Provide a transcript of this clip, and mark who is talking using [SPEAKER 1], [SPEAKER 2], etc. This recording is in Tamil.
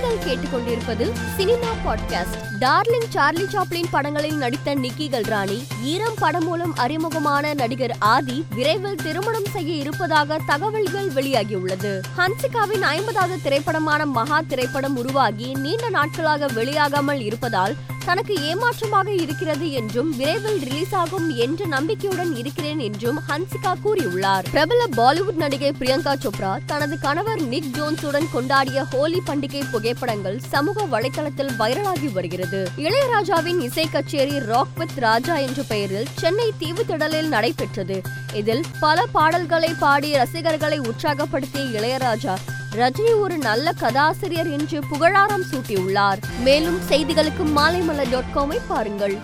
[SPEAKER 1] நீங்கள் கேட்டுக்கொண்டிருப்பது cinema podcast. Darling Charlie Chaplin படங்களில் நடித்த நிக்கி கல்ராணி ஈரம் படம் மூலம் அறிமுகமான நடிகர் ஆதி விரைவில் திருமணம் செய்ய இருப்பதாக தகவல்கள் வெளியாகியுள்ளது. ஹன்சிகாவின் ஐம்பதாவது திரைப்படமான மகா திரைப்படம் உருவாகி நீண்ட நாட்களாக வெளியாகாமல் இருப்பதால் தனக்கு ஏமாற்றமாக இருக்கிறது என்றும் விரைவில் ரிலீஸ் ஆகும் என்ற நம்பிக்கையுடன் இருக்கிறேன் என்றும் ஹன்சிகா கூறியுள்ளார். பிரபல பாலிவுட் நடிகை பிரியங்கா சோப்ரா தனது கணவர் நிக் ஜோன்ஸுடன் கொண்டாடிய ஹோலி பண்டிகை புகைப்படங்கள் சமூக வலைதளத்தில் வைரலாகி வருகிறது. இளையராஜாவின் இசை கச்சேரி ராக் வித் ராஜா என்ற பெயரில் சென்னை தீவு திடலில் நடைபெற்றது. இதில் பல பாடல்களை பாடி ரசிகர்களை உற்சாகப்படுத்திய இளையராஜா ரஜினி ஒரு நல்ல கதாசிரியர் என்று புகழாரம் சூட்டியுள்ளார். மேலும் செய்திகளுக்கு மாலைமலர் டாட் காமை பாருங்கள்.